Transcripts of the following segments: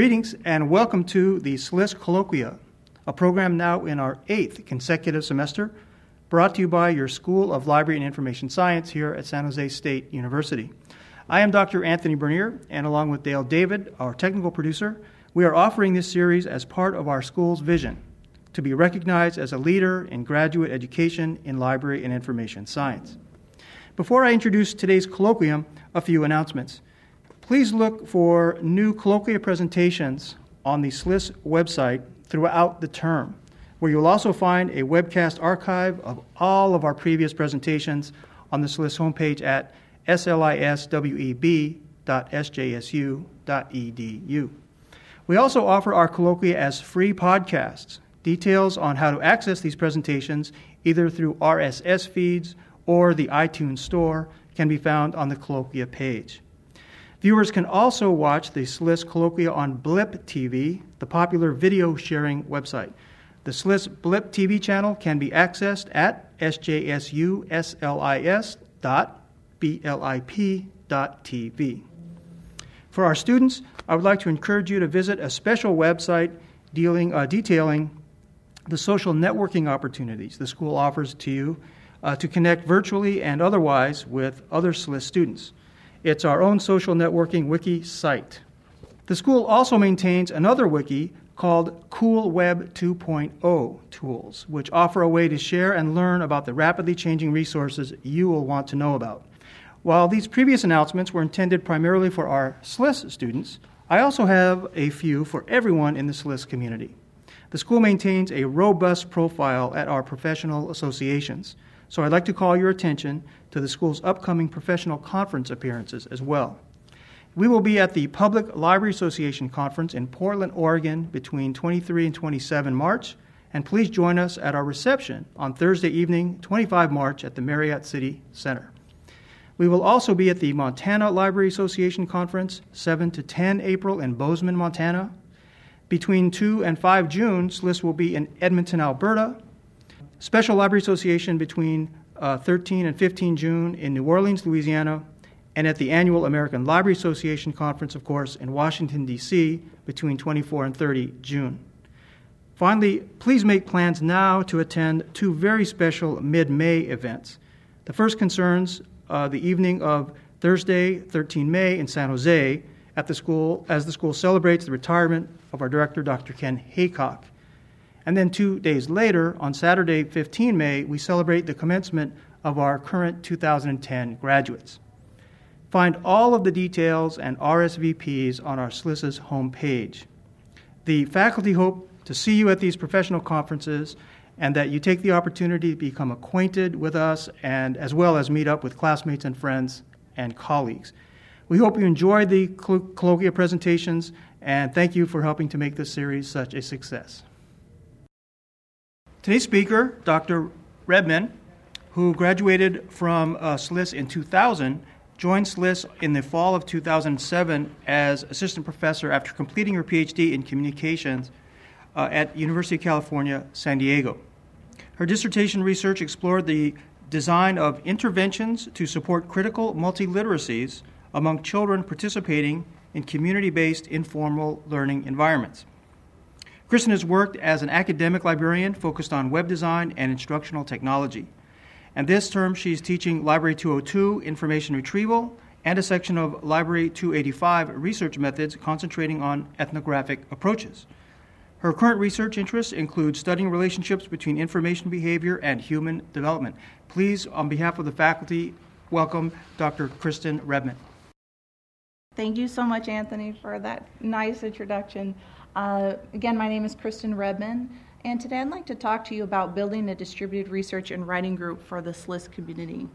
Greetings and welcome to the SLIS Colloquia, a program now in our eighth consecutive semester, brought to you by your School of Library and Information Science here at San Jose State University. I am Dr. Anthony Bernier, and along with Dale David, our technical producer, we are offering this series as part of our school's vision to be recognized as a leader in graduate education in library and information science. Before I introduce today's colloquium, a few announcements. Please look for new colloquia presentations on the SLIS website throughout the term, where you'll also find a webcast archive of all of our previous presentations on the SLIS homepage at slisweb.sjsu.edu. We also offer our colloquia as free podcasts. Details on how to access these presentations, either through RSS feeds or the iTunes Store, can be found on the colloquia page. Viewers can also watch the SLIS Colloquia on Blip TV, the popular video sharing website. The SLIS Blip TV channel can be accessed at sjsuslis.blip.tv. For our students, I would like to encourage you to visit a special website dealing, uh, detailing the social networking opportunities the school offers to you uh, to connect virtually and otherwise with other SLIS students. It's our own social networking wiki site. The school also maintains another wiki called Cool Web 2.0 Tools, which offer a way to share and learn about the rapidly changing resources you will want to know about. While these previous announcements were intended primarily for our SLIS students, I also have a few for everyone in the SLIS community. The school maintains a robust profile at our professional associations, so I'd like to call your attention to the school's upcoming professional conference appearances as well. We will be at the Public Library Association Conference in Portland, Oregon between 23 and 27 March, and please join us at our reception on Thursday evening, 25 March, at the Marriott City Center. We will also be at the Montana Library Association Conference 7 to 10 April in Bozeman, Montana. Between 2 and 5 June, SLIS will be in Edmonton, Alberta. Special Library Association between uh, 13 and 15 June in New Orleans, Louisiana, and at the annual American Library Association Conference, of course, in Washington, D.C., between 24 and 30 June. Finally, please make plans now to attend two very special mid May events. The first concerns uh, the evening of Thursday, 13 May, in San Jose, at the school, as the school celebrates the retirement of our director, Dr. Ken Haycock. And then two days later, on Saturday, 15 May, we celebrate the commencement of our current 2010 graduates. Find all of the details and RSVPs on our SLIS's homepage. The faculty hope to see you at these professional conferences and that you take the opportunity to become acquainted with us and as well as meet up with classmates and friends and colleagues. We hope you enjoyed the colloquia presentations and thank you for helping to make this series such a success. Today's speaker, Dr. Rebmann, who graduated from uh, SLIS in 2000, joined SLIS in the fall of 2007 as assistant professor after completing her PhD in communications uh, at University of California, San Diego. Her dissertation research explored the design of interventions to support critical multiliteracies among children participating in community based informal learning environments. Kristen has worked as an academic librarian focused on web design and instructional technology. And this term, she's teaching Library 202 information retrieval and a section of Library 285 research methods concentrating on ethnographic approaches. Her current research interests include studying relationships between information behavior and human development. Please, on behalf of the faculty, welcome Dr. Kristen Rebmann. Thank you so much, Anthony, for that nice introduction. Uh, again, my name is Kristen Rebmann, and today I'd like to talk to you about building a distributed research and writing group for the SLIS community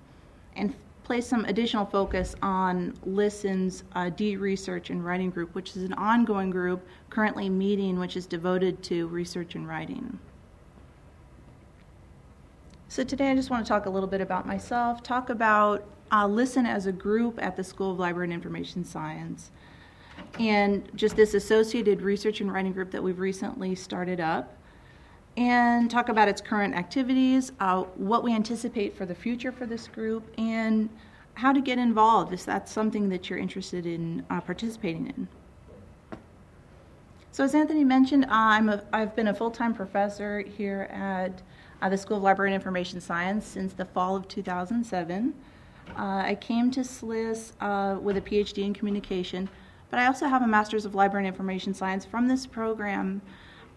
and place some additional focus on LISSTEN's uh, D Research and Writing Group, which is an ongoing group currently meeting, which is devoted to research and writing. So, today I just want to talk a little bit about myself, talk about uh, LISTEN as a group at the School of Library and Information Science and just this associated research and writing group that we've recently started up, and talk about its current activities, uh, what we anticipate for the future for this group, and how to get involved if that's something that you're interested in uh, participating in. So as Anthony mentioned, I'm a, I've been a full-time professor here at uh, the School of Library and Information Science since the fall of 2007. Uh, I came to SLIS uh, with a PhD in communication, but I also have a Master's of Library and Information Science from this program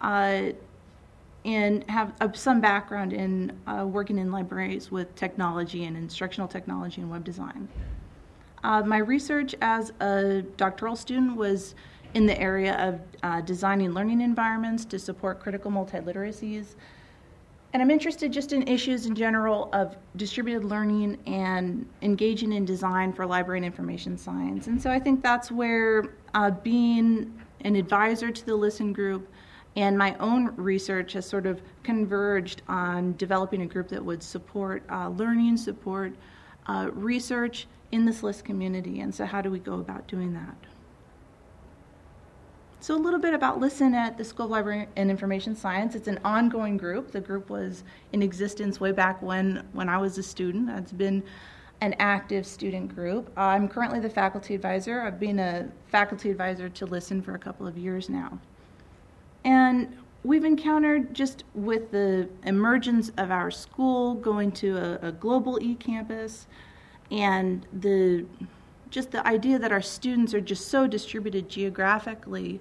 uh, and have uh, some background in uh, working in libraries with technology and instructional technology and web design. Uh, my research as a doctoral student was in the area of uh, designing learning environments to support critical multiliteracies. And I'm interested just in issues in general of distributed learning and engaging in design for library and information science. And so I think that's where uh, being an advisor to the LISSTEN Group and my own research has sort of converged on developing a group that would support uh, learning, support uh, research in this LIST community. And so, how do we go about doing that? So, a little bit about LISSTEN at the School of Library and Information Science. It's an ongoing group. The group was in existence way back when, when I was a student. It's been an active student group. I'm currently the faculty advisor. I've been a faculty advisor to LISSTEN for a couple of years now. And we've encountered just with the emergence of our school going to a, a global e-campus and the just the idea that our students are just so distributed geographically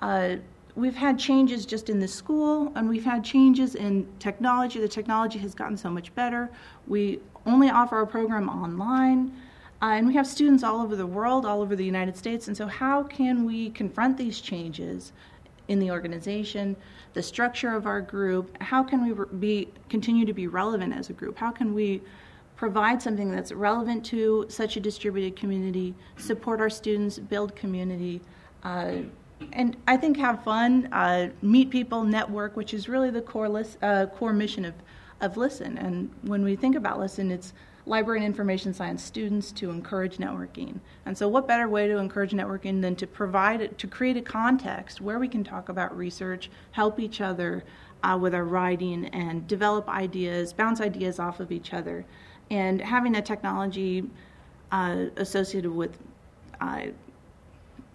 uh, we've had changes just in the school and we've had changes in technology the technology has gotten so much better we only offer our program online uh, and we have students all over the world all over the united states and so how can we confront these changes in the organization, the structure of our group. How can we be continue to be relevant as a group? How can we provide something that's relevant to such a distributed community, support our students, build community, uh, and I think have fun, uh, meet people, network, which is really the core list, uh, core mission of of LISSTEN. And when we think about LISSTEN, it's library and information science students to encourage networking. And so, what better way to encourage networking than to provide, to create a context where we can talk about research, help each other uh, with our writing, and develop ideas, bounce ideas off of each other. And having a technology uh, associated with uh,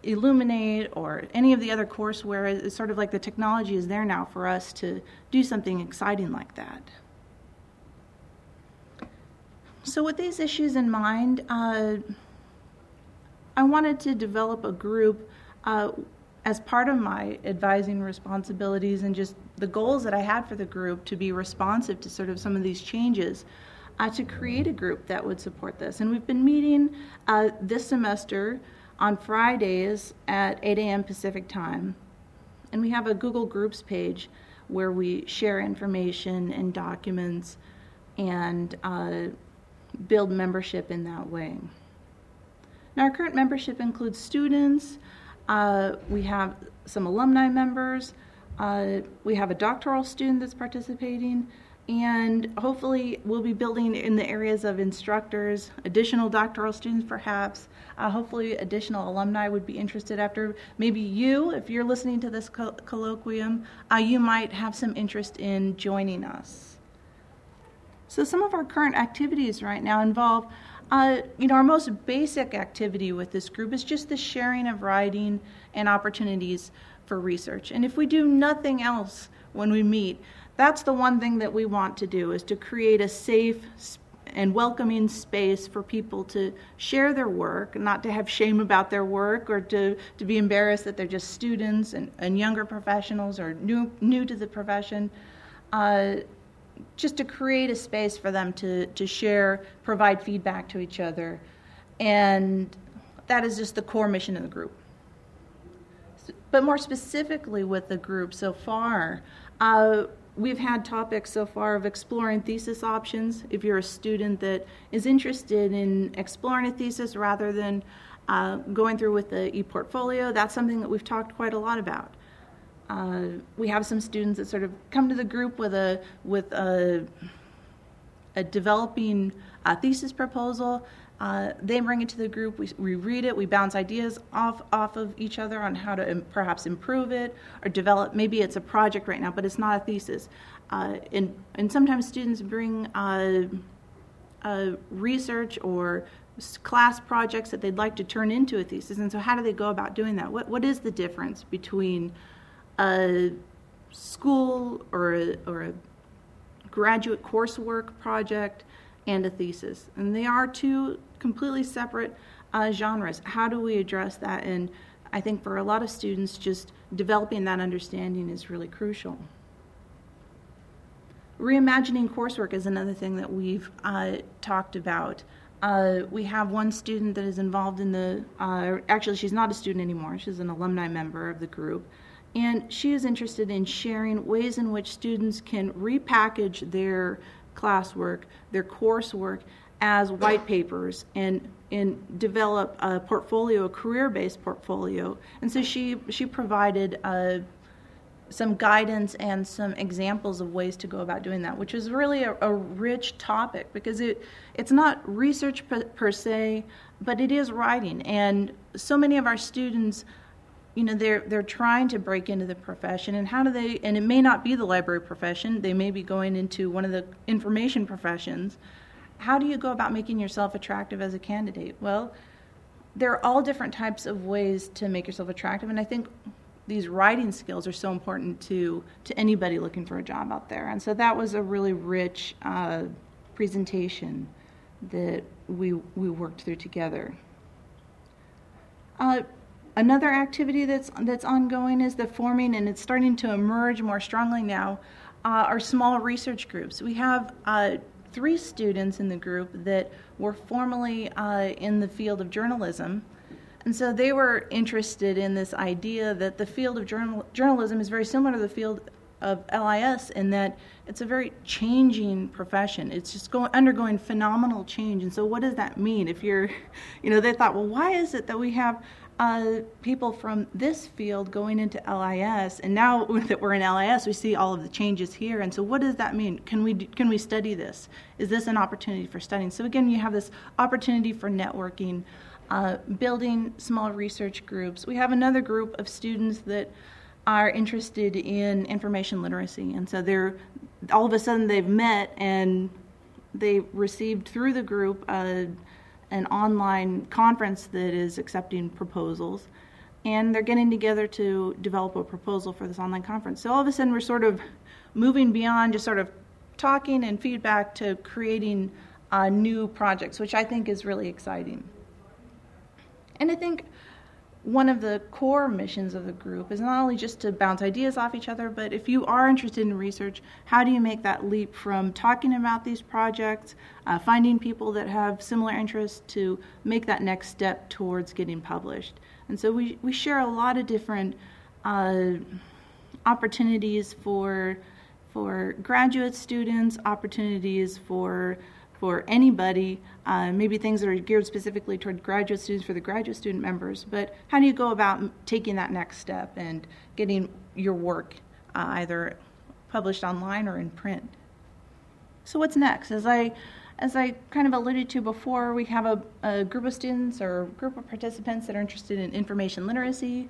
Elluminate or any of the other courseware is sort of like the technology is there now for us to do something exciting like that. So, with these issues in mind, uh, I wanted to develop a group uh, as part of my advising responsibilities and just the goals that I had for the group to be responsive to sort of some of these changes. Uh, to create a group that would support this. And we've been meeting uh, this semester on Fridays at 8 a.m. Pacific time. And we have a Google Groups page where we share information and documents and uh, build membership in that way. Now, our current membership includes students, uh, we have some alumni members, uh, we have a doctoral student that's participating, and hopefully we'll be building in the areas of instructors, additional doctoral students perhaps. Uh, hopefully additional alumni would be interested after maybe you, if you're listening to this colloquium, uh, you might have some interest in joining us. So some of our current activities right now involve, uh, you know, our most basic activity with this group is just the sharing of writing and opportunities for research. And if we do nothing else when we meet, that's the one thing that we want to do is to create a safe and welcoming space for people to share their work, not to have shame about their work or to, to be embarrassed that they're just students and, and younger professionals or new, new to the profession. Uh, just to create a space for them to, to share, provide feedback to each other. And that is just the core mission of the group. But more specifically with the group so far, uh, we've had topics so far of exploring thesis options. If you're a student that is interested in exploring a thesis rather than uh, going through with the e-portfolio, that's something that we've talked quite a lot about. Uh, we have some students that sort of come to the group with a with a, a developing uh, thesis proposal. Uh, they bring it to the group. We, we read it. We bounce ideas off off of each other on how to Im- perhaps improve it or develop. Maybe it's a project right now, but it's not a thesis. Uh, and and sometimes students bring uh, research or class projects that they'd like to turn into a thesis. And so, how do they go about doing that? What what is the difference between a school or a, or a graduate coursework project and a thesis. And they are two completely separate uh, genres. How do we address that? And I think for a lot of students, just developing that understanding is really crucial. Reimagining coursework is another thing that we've uh, talked about. Uh, we have one student that is involved in the, uh, actually, she's not a student anymore, she's an alumni member of the group. And she is interested in sharing ways in which students can repackage their classwork, their coursework, as white papers and and develop a portfolio, a career-based portfolio. And so she she provided uh, some guidance and some examples of ways to go about doing that, which is really a, a rich topic because it it's not research per, per se, but it is writing. And so many of our students you know they're they're trying to break into the profession and how do they and it may not be the library profession they may be going into one of the information professions how do you go about making yourself attractive as a candidate well there are all different types of ways to make yourself attractive and i think these writing skills are so important to to anybody looking for a job out there. And so that was a really rich uh, presentation that we we worked through together. Uh, another activity that's that's ongoing is the forming, and it's starting to emerge more strongly now. Uh, are small research groups. We have uh, three students in the group that were formerly uh, in the field of journalism and so they were interested in this idea that the field of journal, journalism is very similar to the field of LIS in that it's a very changing profession. It's just going undergoing phenomenal change. And so, what does that mean? If you're, you know, they thought, well, why is it that we have uh, people from this field going into LIS, and now that we're in LIS, we see all of the changes here. And so, what does that mean? Can we can we study this? Is this an opportunity for studying? So again, you have this opportunity for networking uh, building small research groups. We have another group of students that are interested in information literacy, and so they're all of a sudden they've met and they received through the group uh, an online conference that is accepting proposals, and they're getting together to develop a proposal for this online conference. So all of a sudden we're sort of moving beyond just sort of talking and feedback to creating uh, new projects, which I think is really exciting. And I think one of the core missions of the group is not only just to bounce ideas off each other, but if you are interested in research, how do you make that leap from talking about these projects, uh, finding people that have similar interests, to make that next step towards getting published? And so we, we share a lot of different uh, opportunities for for graduate students, opportunities for for anybody, uh, maybe things that are geared specifically toward graduate students for the graduate student members, but how do you go about taking that next step and getting your work uh, either published online or in print? So what's next? As I as I kind of alluded to before, we have a, a group of students or group of participants that are interested in information literacy,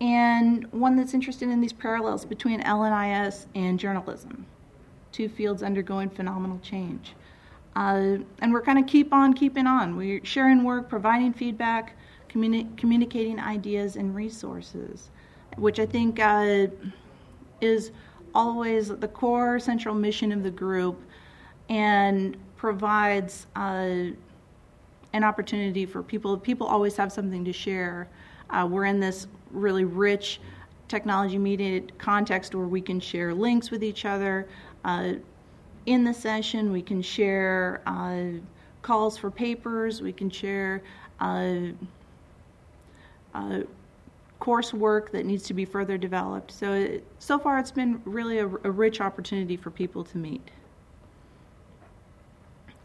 and one that's interested in these parallels between LNIS and journalism, two fields undergoing phenomenal change. Uh, and we're kind of keep on keeping on. We're sharing work, providing feedback, communi- communicating ideas and resources, which I think uh, is always the core central mission of the group and provides uh, an opportunity for people. People always have something to share. Uh, we're in this really rich technology mediated context where we can share links with each other. In the session. We can share uh, calls for papers. We can share uh, uh, coursework that needs to be further developed. So, so far, it's been really a, a, rich opportunity for people to meet.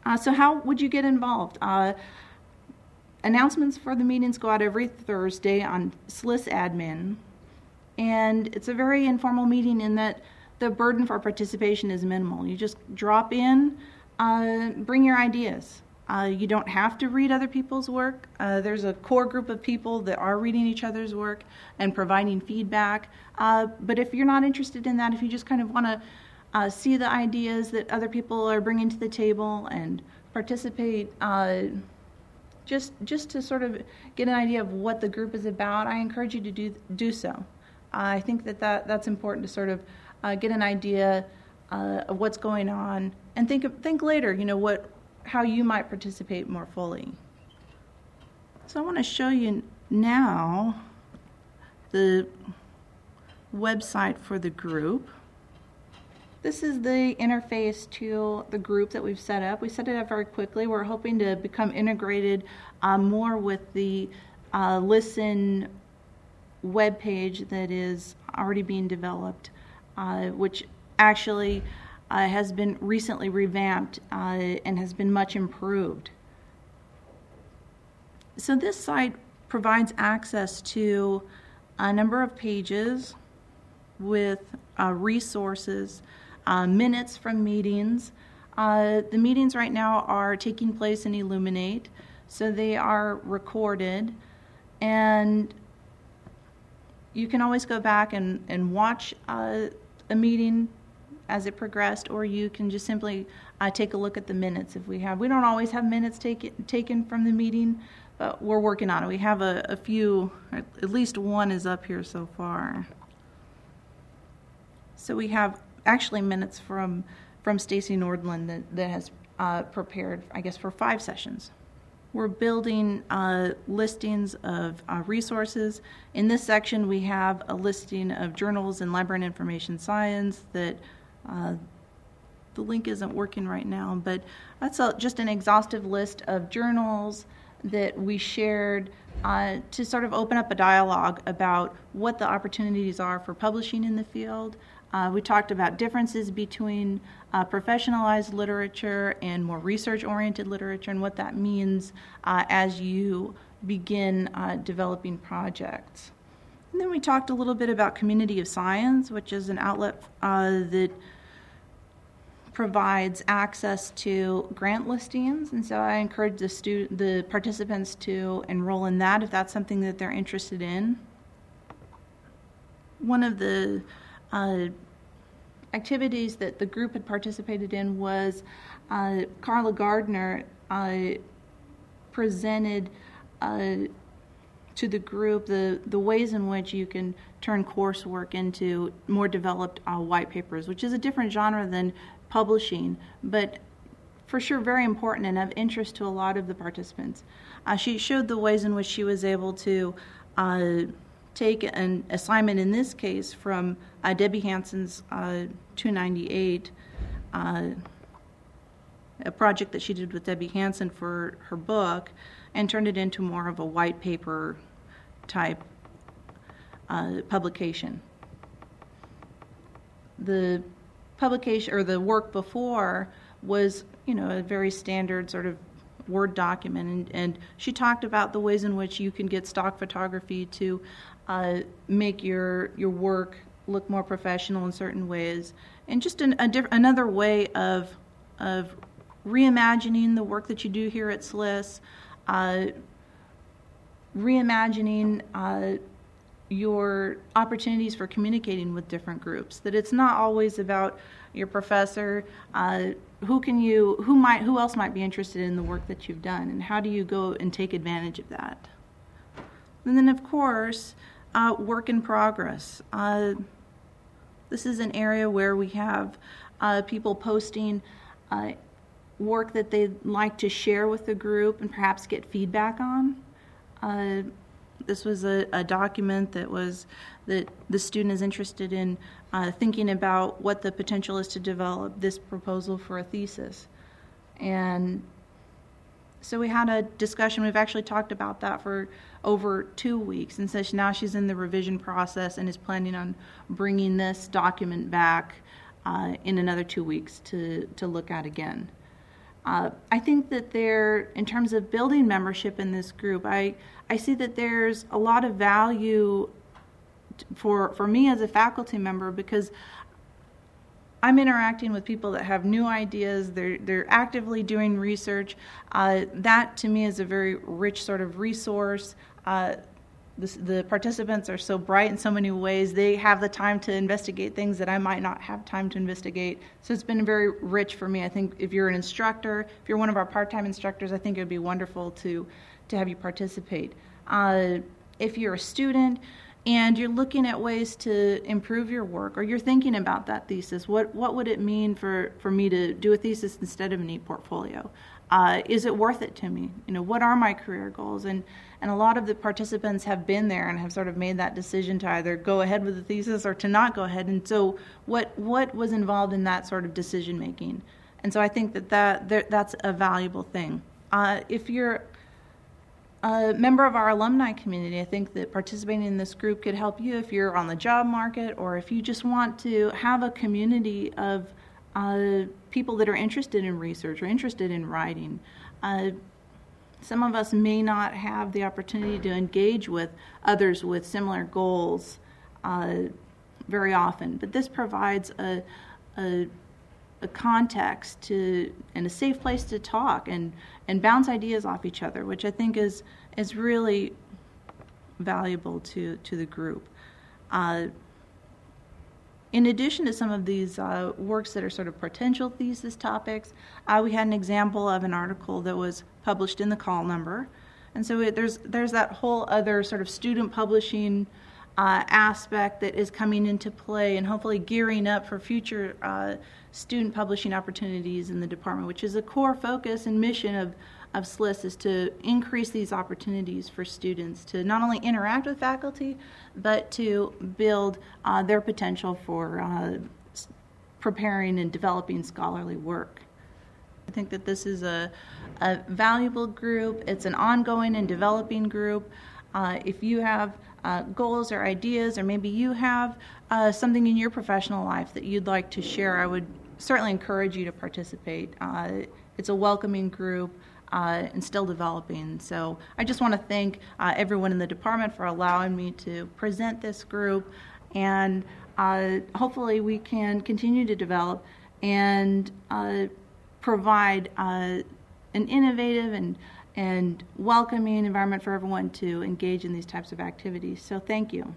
Uh, so, how would you get involved? Uh, announcements for the meetings go out every Thursday on SLIS admin. And it's a very informal meeting in that the burden for participation is minimal. You just drop in, uh, bring your ideas. Uh, you don't have to read other people's work. Uh, there's a core group of people that are reading each other's work and providing feedback. Uh, but if you're not interested in that, if you just kind of want to uh, see the ideas that other people are bringing to the table and participate, uh, just just to sort of get an idea of what the group is about, I encourage you to do do so. I think that, that that's important to sort of uh, get an idea uh, of what's going on and think think later. You know what, how you might participate more fully. So I want to show you now the website for the group. This is the interface to the group that we've set up. We set it up very quickly. We're hoping to become integrated uh, more with the uh, LISSTEN web page that is already being developed, uh, which actually uh, has been recently revamped uh, and has been much improved. So this site provides access to a number of pages with uh, resources uh, minutes from meetings. Uh, the meetings right now are taking place in Elluminate, so they are recorded, and you can always go back and, and watch uh, a meeting as it progressed, or you can just simply uh, take a look at the minutes if we have. We don't always have minutes take, taken from the meeting, but we're working on it. We have a, a few, at least one is up here so far. So we have actually minutes from from Stacy Nordland that, that has uh, prepared, I guess, for five sessions. We're building uh, listings of uh, resources. In this section, we have a listing of journals in library and information science that uh, the link isn't working right now, but that's a, just an exhaustive list of journals that we shared uh, to sort of open up a dialogue about what the opportunities are for publishing in the field, uh, we talked about differences between uh, professionalized literature and more research oriented literature and what that means uh, as you begin uh, developing projects. And then we talked a little bit about Community of Science, which is an outlet uh, that provides access to grant listings, and so I encourage the student, the participants to enroll in that if that's something that they're interested in. One of the uh, activities that the group had participated in was uh, Carla Gardner uh, presented uh, to the group the, the ways in which you can turn coursework into more developed uh, white papers, which is a different genre than publishing, but for sure very important and of interest to a lot of the participants. Uh, she showed the ways in which she was able to uh, take an assignment in this case from uh, Debbie Hansen's uh, 298, uh, a project that she did with Debbie Hansen for her book, and turned it into more of a white paper type uh, publication. The publication or the work before was, you know, a very standard sort of Word document, and, and she talked about the ways in which you can get stock photography to uh, make your your work look more professional in certain ways, and just an, a diff- another way of of reimagining the work that you do here at SLIS, uh, reimagining uh, your opportunities for communicating with different groups. That it's not always about your professor. Uh, who can you? Who might? Who else might be interested in the work that you've done, and how do you go and take advantage of that? And then, of course, uh, work in progress. Uh, this is an area where we have uh, people posting uh, work that they'd like to share with the group and perhaps get feedback on. Uh, this was a, a, document that was that the student is interested in uh, thinking about what the potential is to develop this proposal for a thesis. And so we had a discussion. We've actually talked about that for over two weeks. And so now she's in the revision process and is planning on bringing this document back uh, in another two weeks to, to look at again. Uh, I think that there, in terms of building membership in this group, I, I see that there's a lot of value for, for me as a faculty member because I'm interacting with people that have new ideas. They're they're actively doing research. Uh, that to me is a very rich sort of resource. Uh, the, participants are so bright in so many ways. They have the time to investigate things that I might not have time to investigate. So it's been very rich for me. I think if you're an instructor, if you're one of our part-time instructors, I think it would be wonderful to to have you participate. Uh, if you're a student, and you're looking at ways to improve your work or you're thinking about that thesis what what would it mean for for me to do a thesis instead of an e-portfolio? Uh, is it worth it to me? You know what are my career goals? And and a lot of the participants have been there and have sort of made that decision to either go ahead with the thesis or to not go ahead. And so what what was involved in that sort of decision making? And so i think that that that's a valuable thing. Uh, if you're a member of our alumni community, I think that participating in this group could help you if you're on the job market or if you just want to have a community of uh, people that are interested in research or interested in writing. Uh, some of us may not have the opportunity to engage with others with similar goals uh, very often, but this provides a, a a context to and a safe place to talk and and bounce ideas off each other, which I think is is really valuable to to the group. Uh, in addition to some of these uh, works that are sort of potential thesis topics, uh, we had an example of an article that was published in the call number, and so it, there's there's that whole other sort of student publishing uh, aspect that is coming into play and hopefully gearing up for future uh, student publishing opportunities in the department, which is a core focus and mission of, of SLIS is to increase these opportunities for students to not only interact with faculty, but to build uh, their potential for uh, preparing and developing scholarly work. I think that this is a, a valuable group. It's an ongoing and developing group. Uh, if you have uh, goals or ideas, or maybe you have uh, something in your professional life that you'd like to share, I would certainly encourage you to participate. Uh, it's a welcoming group. Uh, and still developing. So I just want to thank uh, everyone in the department for allowing me to present this group, and uh, hopefully we can continue to develop and provide an innovative and and welcoming environment for everyone to engage in these types of activities. So thank you.